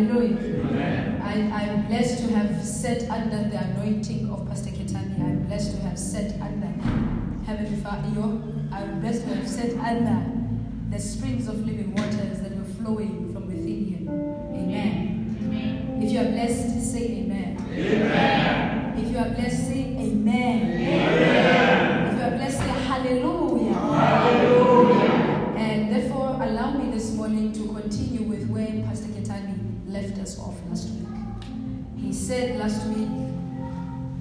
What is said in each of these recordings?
Hallelujah. Amen. I, I'm blessed to have sat under the anointing of Pastor Ketani. I'm blessed to have sat under Heavenly Father. I'm blessed to have sat under the springs of living waters that were flowing from within him. Amen. If you are blessed, say amen. Amen. Last week. He said last week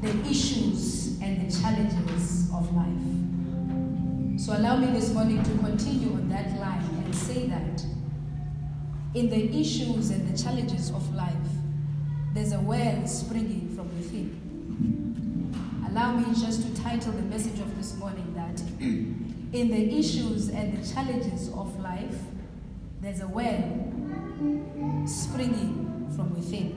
the issues and the challenges of life. So allow me this morning to continue on that line and say that in the issues and the challenges of life, there's a well springing from within. Allow me just to title the message of this morning that in the issues and the challenges of life, there's a well springing from within.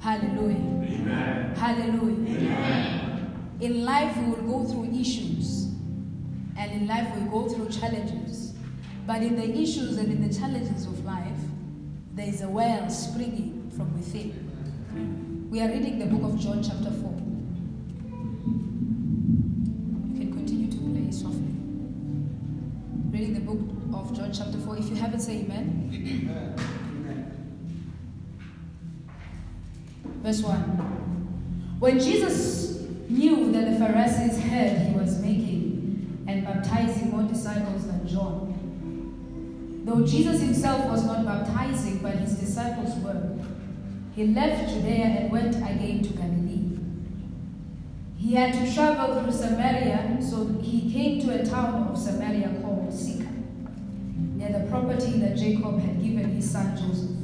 Hallelujah. Amen. Hallelujah. Amen. In life, we will go through issues, and in life, we go through challenges. But in the issues and in the challenges of life, there is a well springing from within. We are reading the book of John, chapter 4. You can continue to play softly. Reading the book of John, chapter 4. If you haven't, say amen. Verse 1. When Jesus knew that the Pharisees heard he was making and baptizing more disciples than John, though Jesus himself was not baptizing, but his disciples were, he left Judea and went again to Galilee. He had to travel through Samaria, so he came to a town of Samaria called Sychar, near the property that Jacob had given his son Joseph.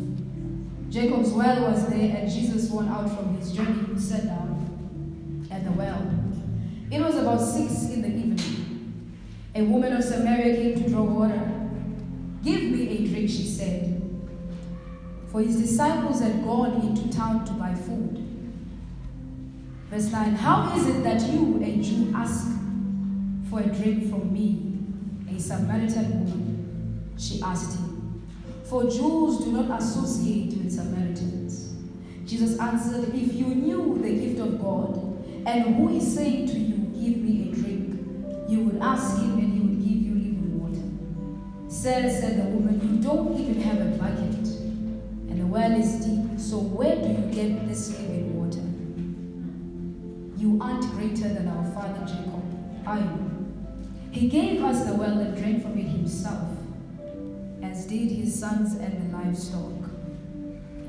Jacob's well was there, and Jesus, worn out from his journey, sat down at the well. It was about six in the evening. A woman of Samaria came to draw water. Give me a drink, she said. For his disciples had gone into town to buy food. Verse 9 How is it that you, a Jew, ask for a drink from me, a Samaritan woman? She asked him. For Jews do not associate with Samaritans. Jesus answered, If you knew the gift of God, and who is saying to you, Give me a drink, you would ask him, and he would give you living water. Sir, said the woman, You don't even have a bucket, and the well is deep, so where do you get this living water? You aren't greater than our father Jacob, are you? He gave us the well and drank from it himself as did his sons and the livestock.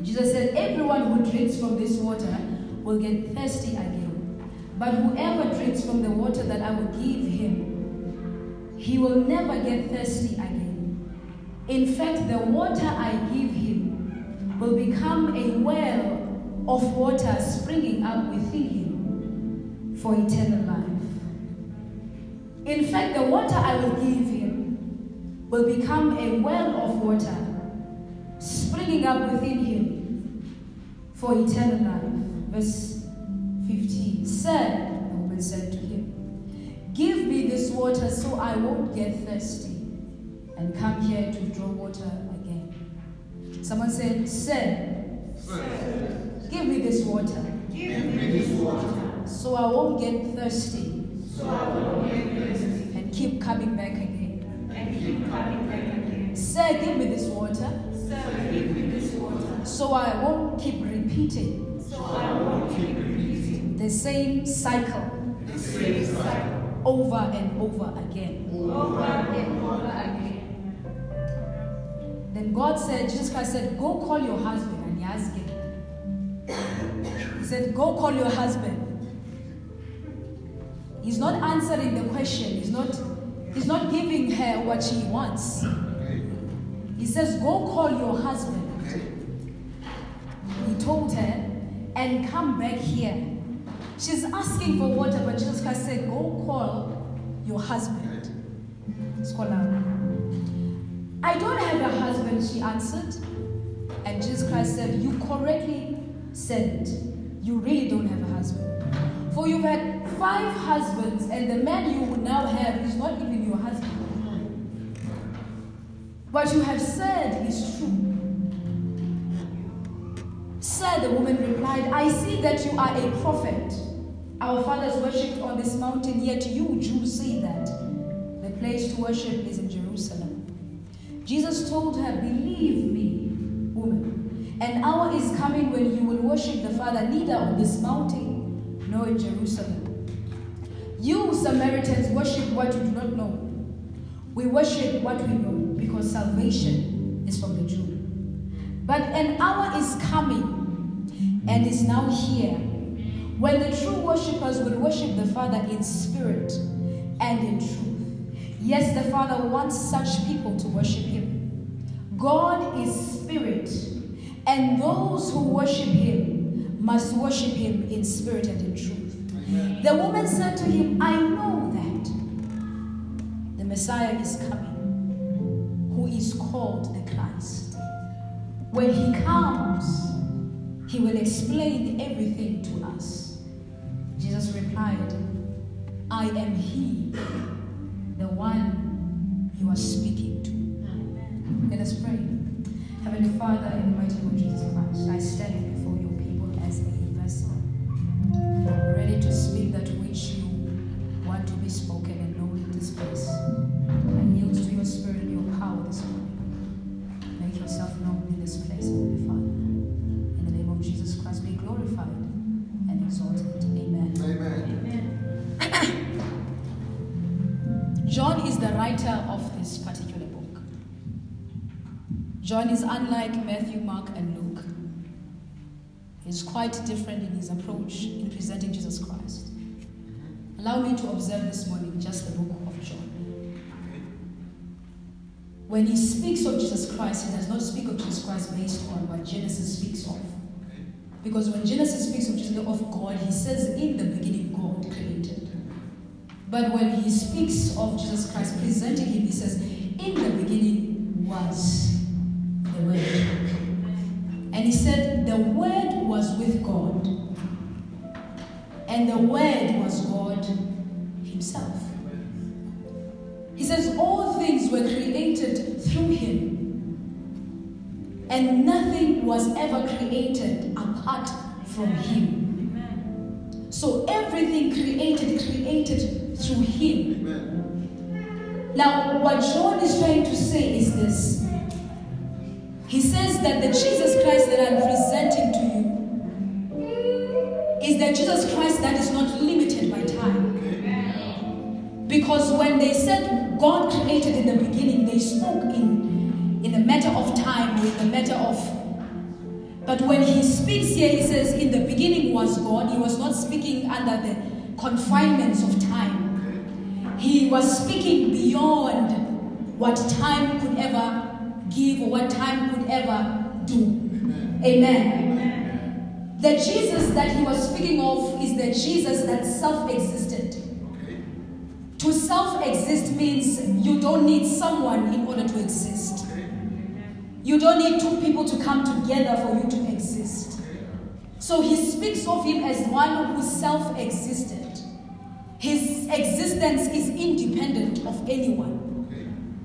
Jesus said, Everyone who drinks from this water will get thirsty again. But whoever drinks from the water that I will give him, he will never get thirsty again. In fact, the water I give him will become a well of water springing up within him for eternal life. In fact, the water I will give him will become a well of water springing up within him for eternal life. Verse 15. Sir, the woman said to him, Give me this water so I won't get thirsty and come here to draw water again. Someone said, Sir, give me this water Give me this water. so I won't get thirsty So I will get thirsty and keep coming back again. Sir, give me this water Sir, give me this water. so I won't keep repeating So I won't keep repeating the same cycle the same cycle over and over again. over and over again. Then God said, Jesus Christ said, Go call your husband. And he asked him. He said, Go call your husband. He's not answering the question. He's not, he's not giving her what she wants. He says, Go call your husband. He told her, and come back here. She's asking for water, but Jesus Christ said, Go call your husband. Let's. I don't have a husband, she answered. And Jesus Christ said, You correctly said. You really don't have a husband. For you've had five husbands, and the man you now have is not even your husband. What you have said is true. Messiah, the woman replied, I see that you are a prophet. Our fathers worshipped on this mountain, yet you Jews say that the place to worship is in Jerusalem. Jesus told her, Believe me, woman, an hour is coming when you will worship the Father neither on this mountain nor in Jerusalem. You Samaritans worship what you do not know. We worship what we know because salvation is from the Jew. But an hour is coming and is now here when the true worshippers will worship the Father in spirit and in truth. Yes, the Father wants such people to worship Him. God is spirit, and those who worship Him must worship Him in spirit and in truth. The woman said to him, I know that the Messiah is coming, who is called the Christ. When he comes, he will explain everything to us. Jesus replied, I am he, the one you are speaking to. Let us pray. Heavenly Father, in the mighty name of Jesus Christ, I stand John is unlike Matthew, Mark, and Luke. He's quite different in his approach in presenting Jesus Christ. Allow me to observe this morning just the book of John. When he speaks of Jesus Christ, he does not speak of Jesus Christ based on what Genesis speaks of. Because when Genesis speaks of Jesus of God, he says, In the beginning, God created. But when he speaks of Jesus Christ, presenting him, he says, In the beginning was the Word. And he said, The Word was with God. And the Word was God Himself. He says, All things were created through Him. And nothing was ever created apart from Him. So everything created, created through Him. Amen. Now, what John is trying to say is this. He says that the Jesus Christ that I'm presenting to you is the Jesus Christ that is not limited by time. Because when they said God created in the beginning, they spoke in, in a matter of time, in the matter of. But when he speaks here, he says, In the beginning was God. He was not speaking under the confinements of time. He was speaking beyond what time could ever give or what time could ever do. Amen. The Jesus that he was speaking of is the Jesus that self existed. Okay. To self exist means you don't need someone in order to exist. Okay. You don't need two people to come together for you to exist. So he speaks of him as one who self existed. His existence is independent of anyone.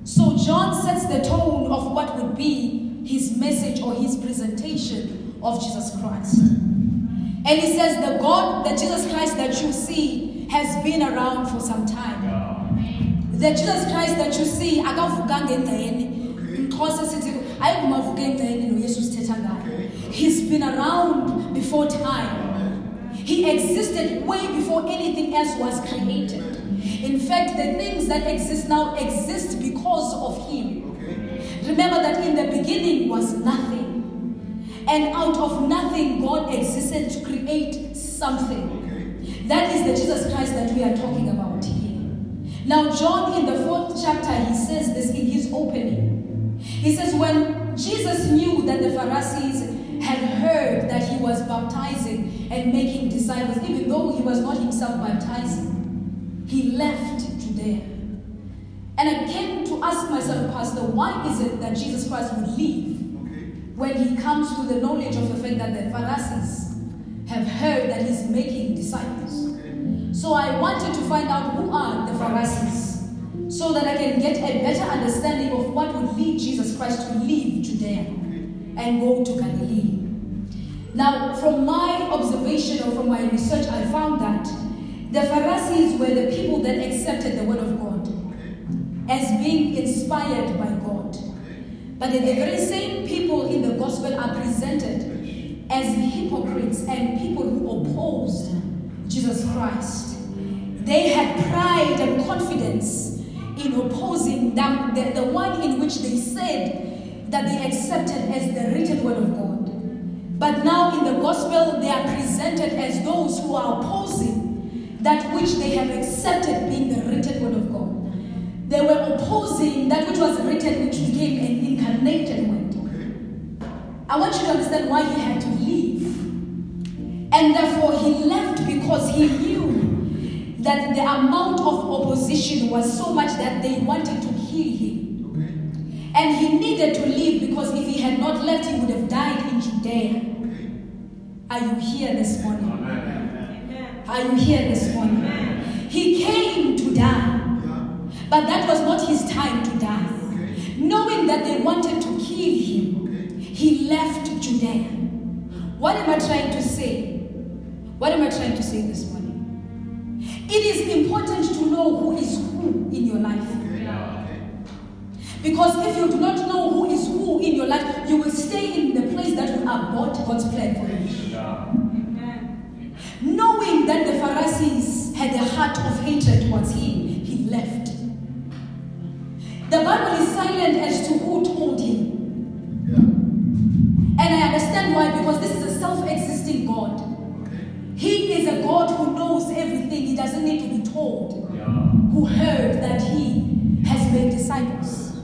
So John sets the tone of what would be his message or his presentation of Jesus Christ. And he says, The God, the Jesus Christ that you see, has been around for some time. The Jesus Christ that you see, akavukanga engceni. Mxhosa sithi ayikumavuka engceni noYesu sithetha ngaye. He's been around before time. He existed way before anything else was created. In fact, the things that exist now exist because of him. Okay. Remember that in the beginning was nothing. And out of nothing, God existed to create something. Okay. That is the Jesus Christ that we are talking about here. Now, John in the fourth chapter, he says this in his opening. He says, When Jesus knew that the Pharisees had heard that he was baptizing and making disciples, even though he was not himself baptizing, he left Judea. And I came to ask myself, Pastor, why is it that Jesus Christ would leave Okay. when he comes to the knowledge of the fact that the Pharisees have heard that he's making disciples? Okay. So I wanted to find out who are the Pharisees so that I can get a better understanding of what would lead Jesus Christ to leave Judea and go to Galilee. Now, from my observation or from my research, I found that the Pharisees were the people that accepted the word of God as being inspired by God. But the very same people in the gospel are presented as hypocrites and people who opposed Jesus Christ. They had pride and confidence in opposing the, the one in which they said that they accepted as the written word of God. But now in the gospel, they are presented as those who are opposing that which they have accepted being the written word of God. They were opposing that which was written, which became an incarnated word. I want you to understand why he had to leave. And therefore, he left because he knew that the amount of opposition was so much that they wanted to kill him. And he needed to leave because if he had not left, he would have died in Judea. Are you here this morning? Are you here this morning? He came to die. But that was not his time to die. Knowing that they wanted to kill him, he left Judea. What am I trying to say? What am I trying to say this morning? It is important to know who is who in your life. Because if you do not know who is who in your life, you will stay in the place that will abort God's plan for you. That the Pharisees had a heart of hatred towards him, he left. The Bible is silent as to who told him. And I understand why, because this is a self existing God. He is a God who knows everything, he doesn't need to be told. Who heard that he has made disciples.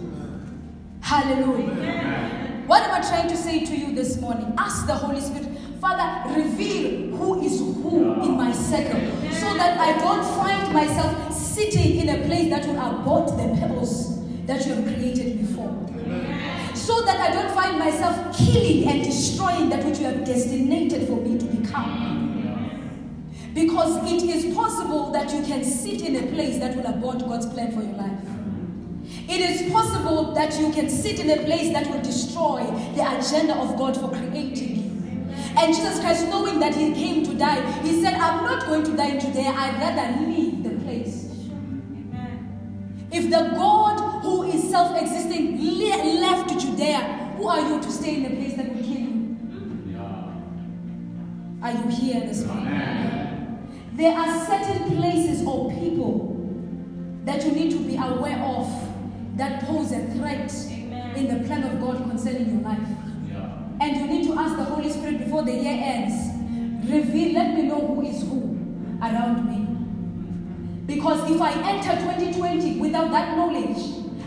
Hallelujah. What am I trying to say to you this morning? Ask the Holy Spirit, Father, reveal who is who in my circle so that I don't find myself sitting in a place that will abort the purpose that you have created before. So that I don't find myself killing and destroying that which you have destinated for me to become. Because it is possible that you can sit in a place that will abort God's plan for your life. It is possible that you can sit in a place that will destroy the agenda of God for creating. And Jesus Christ, knowing that He came to die, He said, I'm not going to die in Judea, I'd rather leave the place. Amen. If the God who is self existing left Judea, who are you to stay in the place that will kill you? Are you here this morning? There are certain places or people that you need to be aware of that pose a threat in the plan of God concerning your life. And you need to ask the Holy Spirit before the year ends, reveal, let me know who is who around me. Because if I enter 2020 without that knowledge,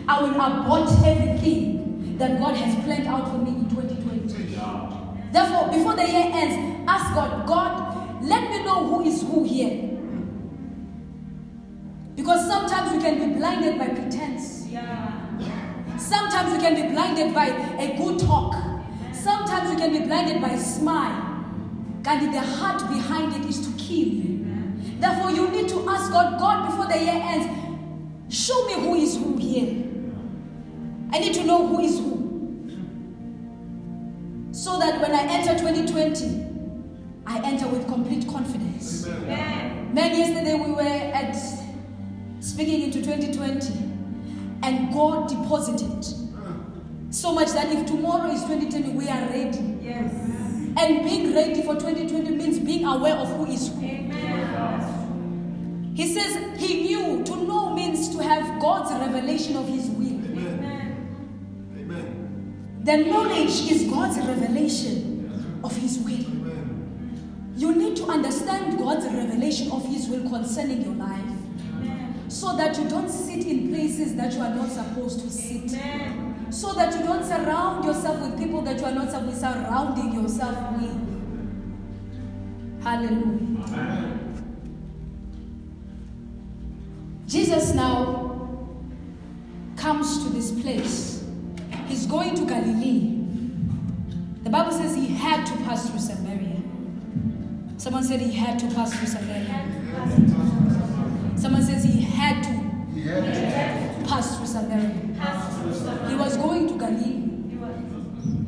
I will abort everything that God has planned out for me in 2020. Therefore, before the year ends, ask God, God, let me know who is who here. Because sometimes we can be blinded by pretense. Sometimes we can be blinded by a good talk. Sometimes we can be blinded by a smile. And the heart behind it is to kill. Therefore, you need to ask God, God, before the year ends, show me who is who here. I need to know who is who. So that when I enter 2020, I enter with complete confidence. Man, yesterday we were at speaking into 2020, and God deposited so much that if tomorrow is 2020, we are ready. Yes. And being ready for 2020 means being aware of who is who. Amen. He says he knew. To know means to have God's revelation of his will. Amen. Amen. The knowledge is God's revelation of his will. Amen. You need to understand God's revelation of his will concerning your life so that you don't sit in places that you are not supposed to sit. Amen. So that you don't surround yourself with people that you are not supposed to surrounding yourself with. Hallelujah. Jesus now comes to this place. He's going to Galilee. The Bible says he had to pass through Samaria. Someone said he had to pass through Samaria. Someone says he had to pass through Samaria. He was going to Galilee.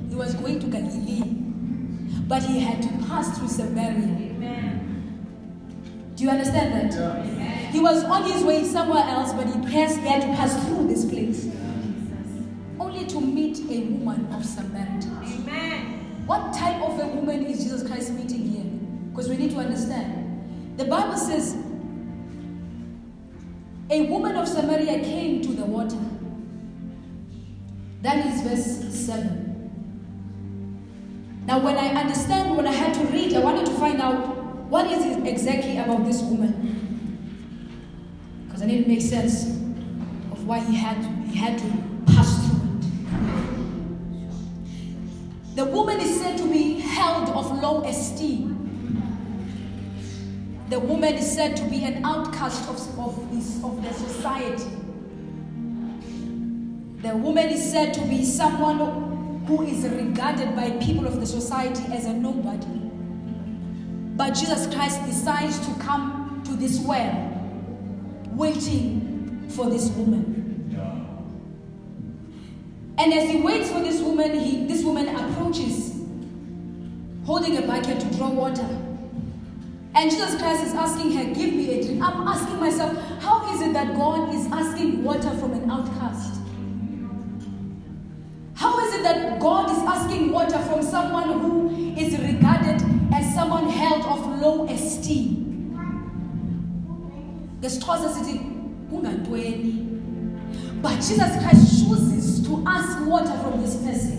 He was going to Galilee. but he had to pass through Samaria. Do you understand that? He was on his way somewhere else, but he, passed, he had to pass through this place. Only to meet a woman of Samaritans. What type of a woman is Jesus Christ meeting here? Because we need to understand. The Bible says a woman of Samaria came to the water. That is verse 7. Now, when I understand, when I had to read, I wanted to find out what is it exactly about this woman. Because I need to make sense of why he had, he had to pass through it. The woman is said to be held of low esteem. The woman is said to be an outcast of, of, this, of the society. The woman is said to be someone who is regarded by people of the society as a nobody. But Jesus Christ decides to come to this well, waiting for this woman. And as he waits for this woman, he, this woman approaches, holding a bucket to draw water. And Jesus Christ is asking her, Give me a drink. I'm asking myself, how is it that God is asking water from an outcast? That God is asking water from someone who is regarded as someone held of low esteem? The Xhosa sithi kungantweni. But Jesus Christ chooses to ask water from this person.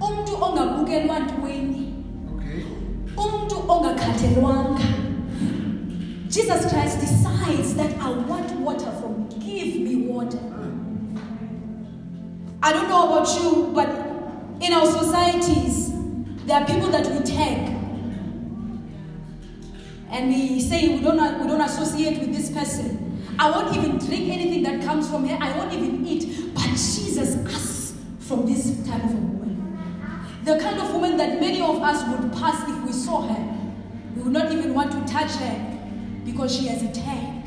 Umuntu ongabukelwa ntweni. Okay. Umuntu ongakhathelwanga. Jesus Christ decides that I want water from give me water. Ah. I don't know about you, but in our societies, there are people that we tag. And we say we don't, we don't associate with this person. I won't even drink anything that comes from her. I won't even eat. But Jesus asks from this type of woman. The kind of woman that many of us would pass if we saw her. We would not even want to touch her because she has a tag.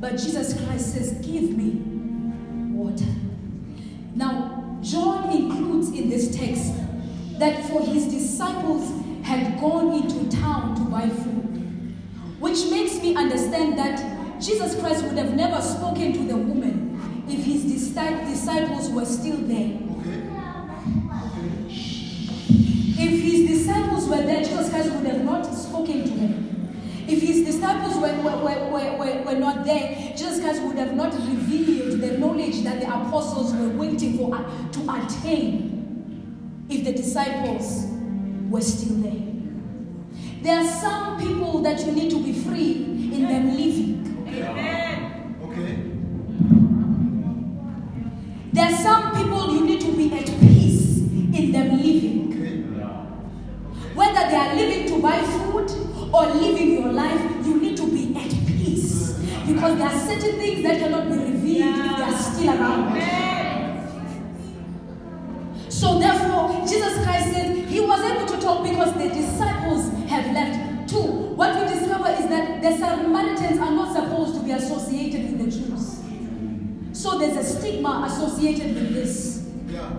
But Jesus Christ says, Give me water. Now, John includes in this text that for his disciples had gone into town to buy food, which makes me understand that Jesus Christ would have never spoken to the woman if his dis- disciples were still there. If his disciples were there, Jesus Christ would have not spoken to her. If his disciples were, were, were, were, were, not there, Jesus Christ would have not revealed knowledge that the apostles were waiting for uh, to attain if the disciples were still there. There are some people that you need to be free in them living. Amen. Okay. There are some people you need to be at peace in them living. Okay. Whether they are living to buy food or living your life, you need to be at peace. Because there are certain things that cannot be if they are still around. So therefore, Jesus Christ said he was able to talk because the disciples have left. Two, what we discover is that the Samaritans are not supposed to be associated with the Jews. So there's a stigma associated with this. Yeah.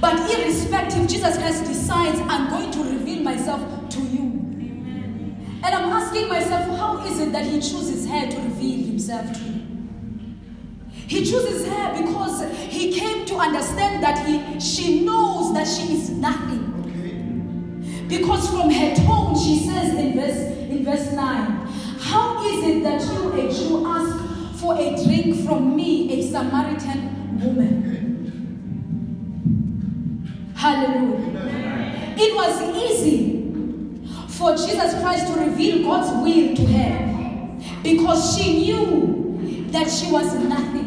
But irrespective, Jesus Christ decides, I'm going to reveal myself to you. And I'm asking myself, how is it that he chooses her to reveal himself to? He chooses her because he came to understand that he, she knows that she is nothing. Okay. Because from her tone, she says in verse, in verse 9, How is it that you, a Jew, ask for a drink from me, a Samaritan woman? Hallelujah. It was easy for Jesus Christ to reveal God's will to her because she knew that she was nothing.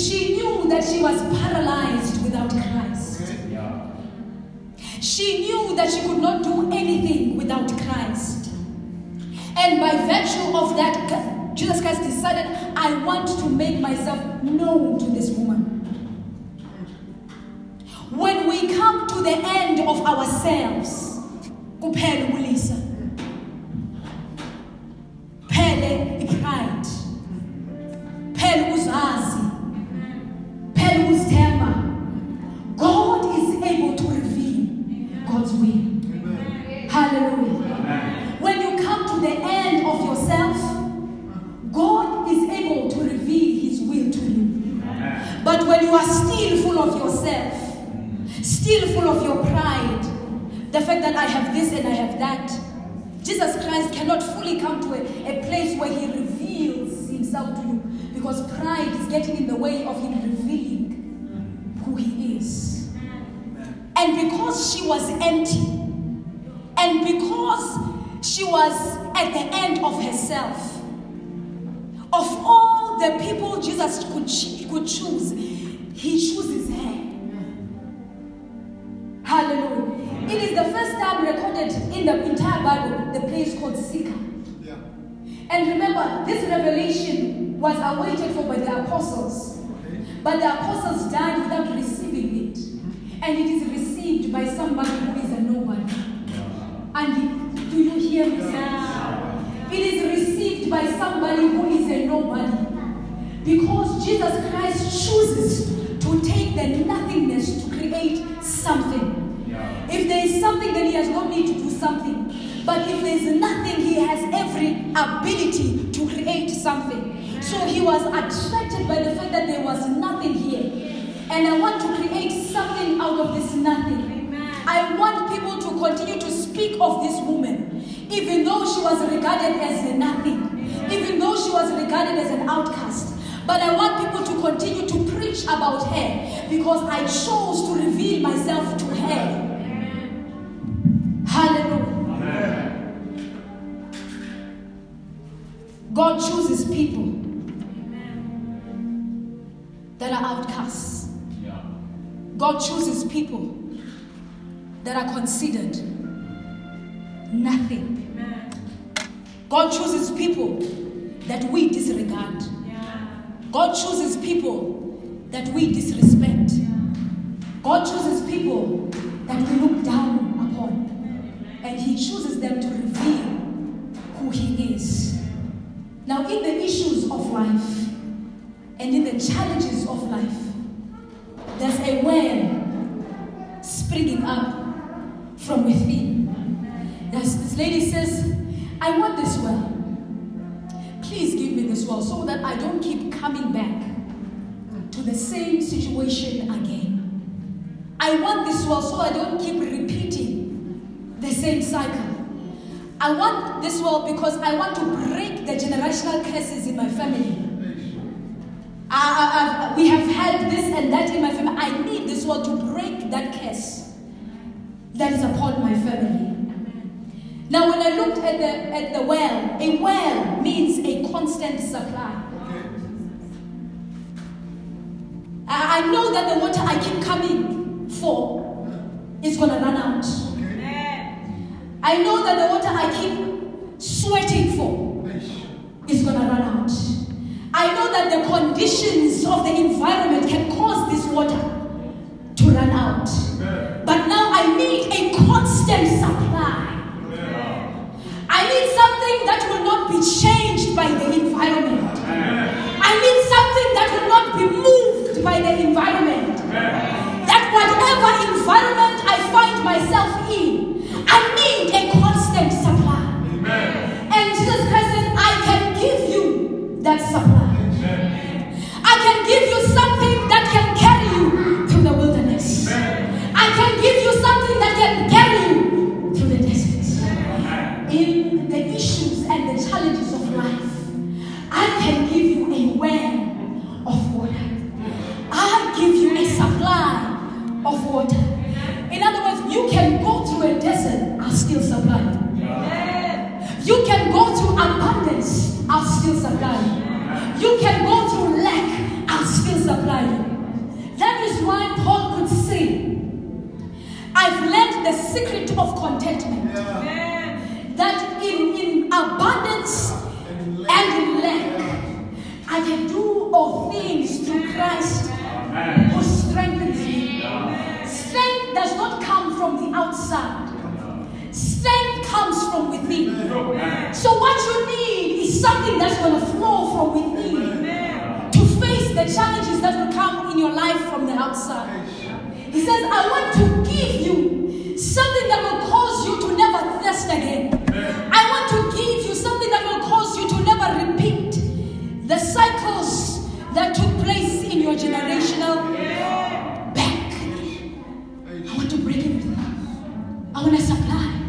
She knew that she was paralyzed without Christ. She knew that she could not do anything without Christ. And by virtue of that, Jesus Christ decided, I want to make myself known to this woman. When we come to the end of ourselves, kuphela ubulisa. Phele ipride. Phele ukuzazi. I have this and I have that, Jesus Christ cannot fully come to a, a place where he reveals himself to you because pride is getting in the way of him revealing who he is. And because she was empty, and because she was at the end of herself, of all the people Jesus could, could choose, he chooses her. First time recorded in the entire Bible, the place called Sychar. Yeah. And remember, this revelation was awaited for by the apostles. Okay. But the apostles died without receiving it. Mm-hmm. And it is received by somebody who is a nobody. And do you hear me? It is received by somebody who is a nobody. Because Jesus Christ chooses to take the nothingness to create something. If there is something, then he has no need to do something. But if there is nothing, he has every ability to create something. So he was attracted by the fact that there was nothing here. And I want to create something out of this nothing. I want people to continue to speak of this woman, even though she was regarded as nothing, even though she was regarded as an outcast. But I want people to continue to preach about her because I chose to reveal myself to her. God chooses people that are outcasts. God chooses people that are considered nothing. God chooses people that we disregard. God chooses people that we disrespect. God chooses people that we look down upon. And He chooses them to reveal. Now, in the issues of life and in the challenges of life, there's a well springing up from within. There's, this lady says, I want this well. Please give me this well so that I don't keep coming back to the same situation again. I want this well so I don't keep repeating the same cycle. I want this well because I want to break the generational curses in my family. I, I, I, we have had this and that in my family. I need this well to break that curse that is upon my family. Now, when I looked at the at the well, a well means a constant supply. I, I know that the water I keep coming for is gonna run out. I know that the water I keep sweating for Is gonna run out. I know that the conditions of the environment can cause this water to run out. Amen. But now I need a constant supply. I need something that will not be changed by the environment. I need something that will not be moved by the environment. That whatever environment I find myself in, I need a of water. In other words, you can go through a desert, I'll still supply you. Can go through abundance, I'll still supply you. Can go through lack, I'll still supply you. That is why Paul could say, I've learned the secret of contentment. That in, in abundance and in lack, I can do all things through Christ not come from the outside. Strength comes from within. So what you need is something that's going to flow from within to face the challenges that will come in your life from the outside. He says, I want to give you something that will cause you to never thirst again. I want to supply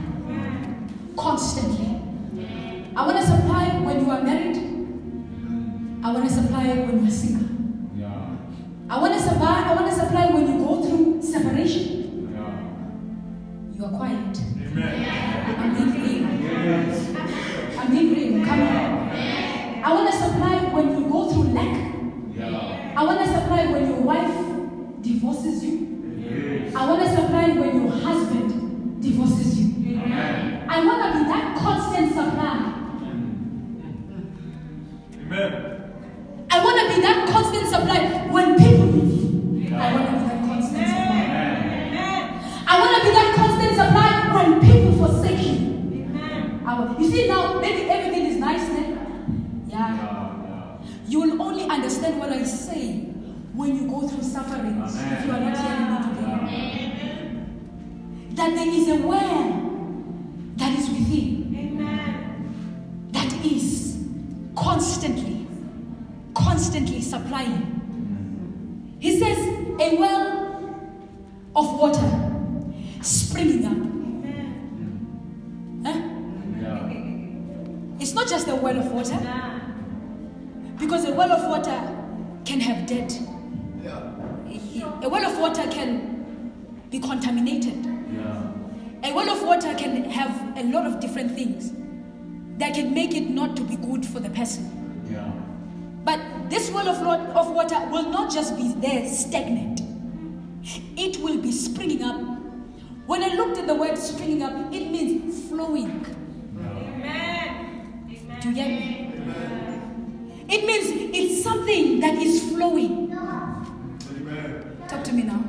constantly. I want to supply when you are married. I want to supply when you are single. I want to supply. I want to supply when you go through separation. You are quiet. I'm being real. Is constantly, constantly supplying. He says, a well of water springing up. Huh? It's not just a well of water, because a well of water can have dirt. A well of water can be contaminated. A well of water can have a lot of different things that can make it not to be good for the person. But this well of, of water will not just be there stagnant, it will be springing up. When I looked at the word springing up, it means flowing. Amen. Do you get me? It means it's something that is flowing. Amen. Talk to me now.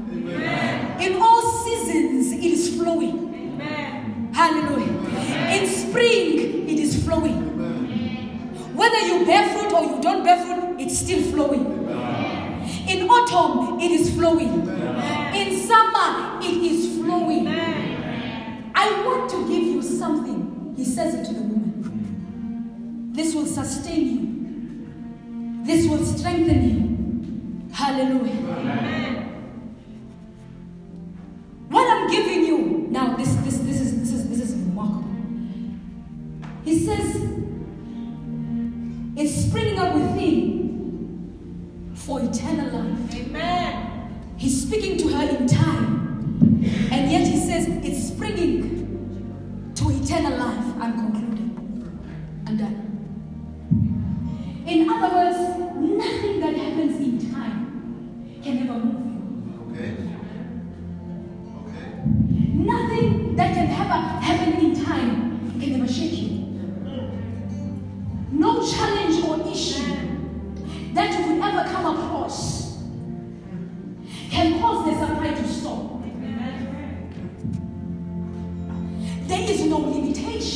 In all seasons, it is flowing. Amen. Hallelujah. In spring, flowing. Whether you bear fruit or you don't bear fruit, it's still flowing. In autumn, it is flowing. In summer, it is flowing. I want to give you something. He says it to the woman. This will sustain you. This will strengthen you. Hallelujah. He says it's springing up within for eternal life. Amen. He's speaking to her in time, and yet he says it's springing to eternal life. I'm concluding. I'm done. In other words, nothing that happens in time can ever move you. Okay. Okay. Nothing that can ever happen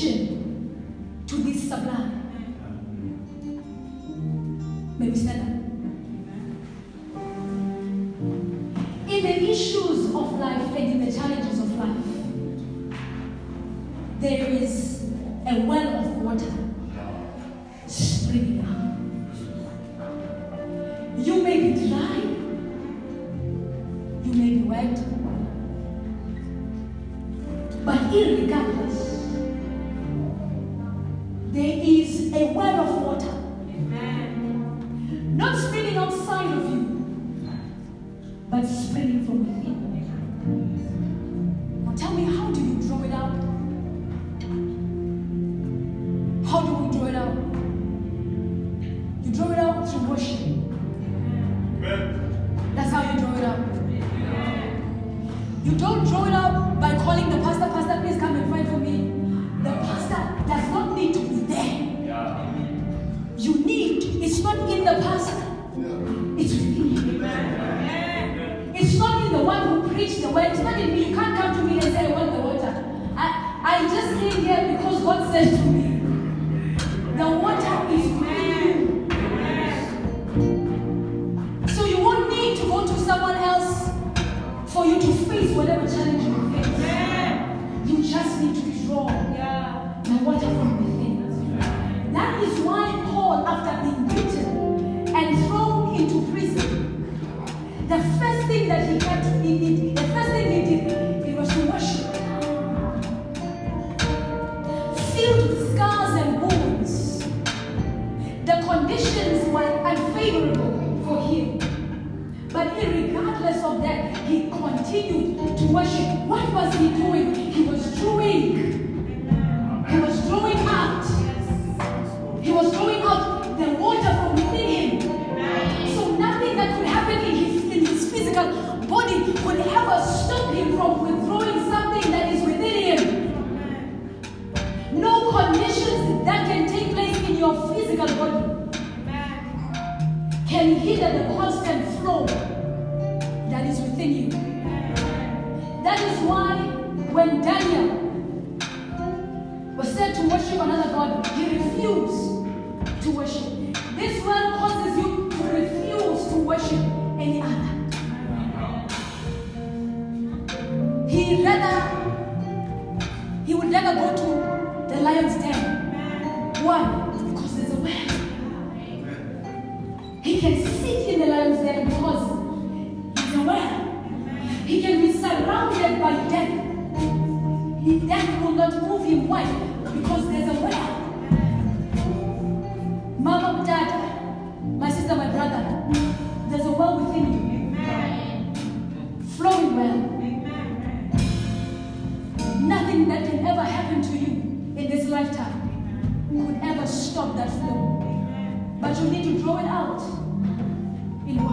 limitation to this sublime. May we stand up? In the pastor, it's within you. It's not in the one who preached the word. It's not in me. You can't come to me and say, I want the water. I, I just came here because God said to me,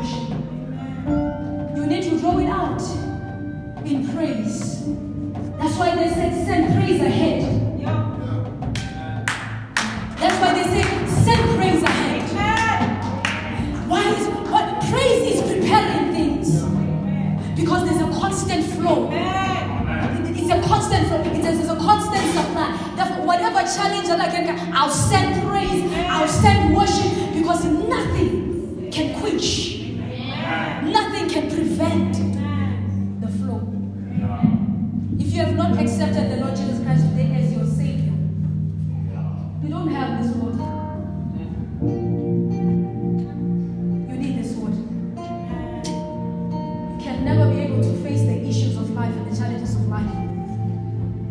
pushing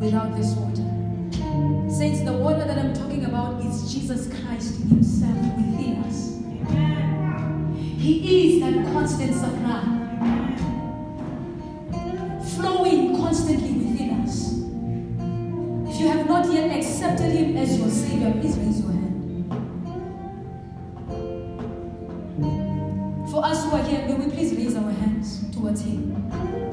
without this water. Saints, the water that I'm talking about is Jesus Christ Himself within us. He is that constant supply flowing constantly within us. If you have not yet accepted Him as your Savior, please raise your hand. For us who are here, may we please raise our hands towards Him.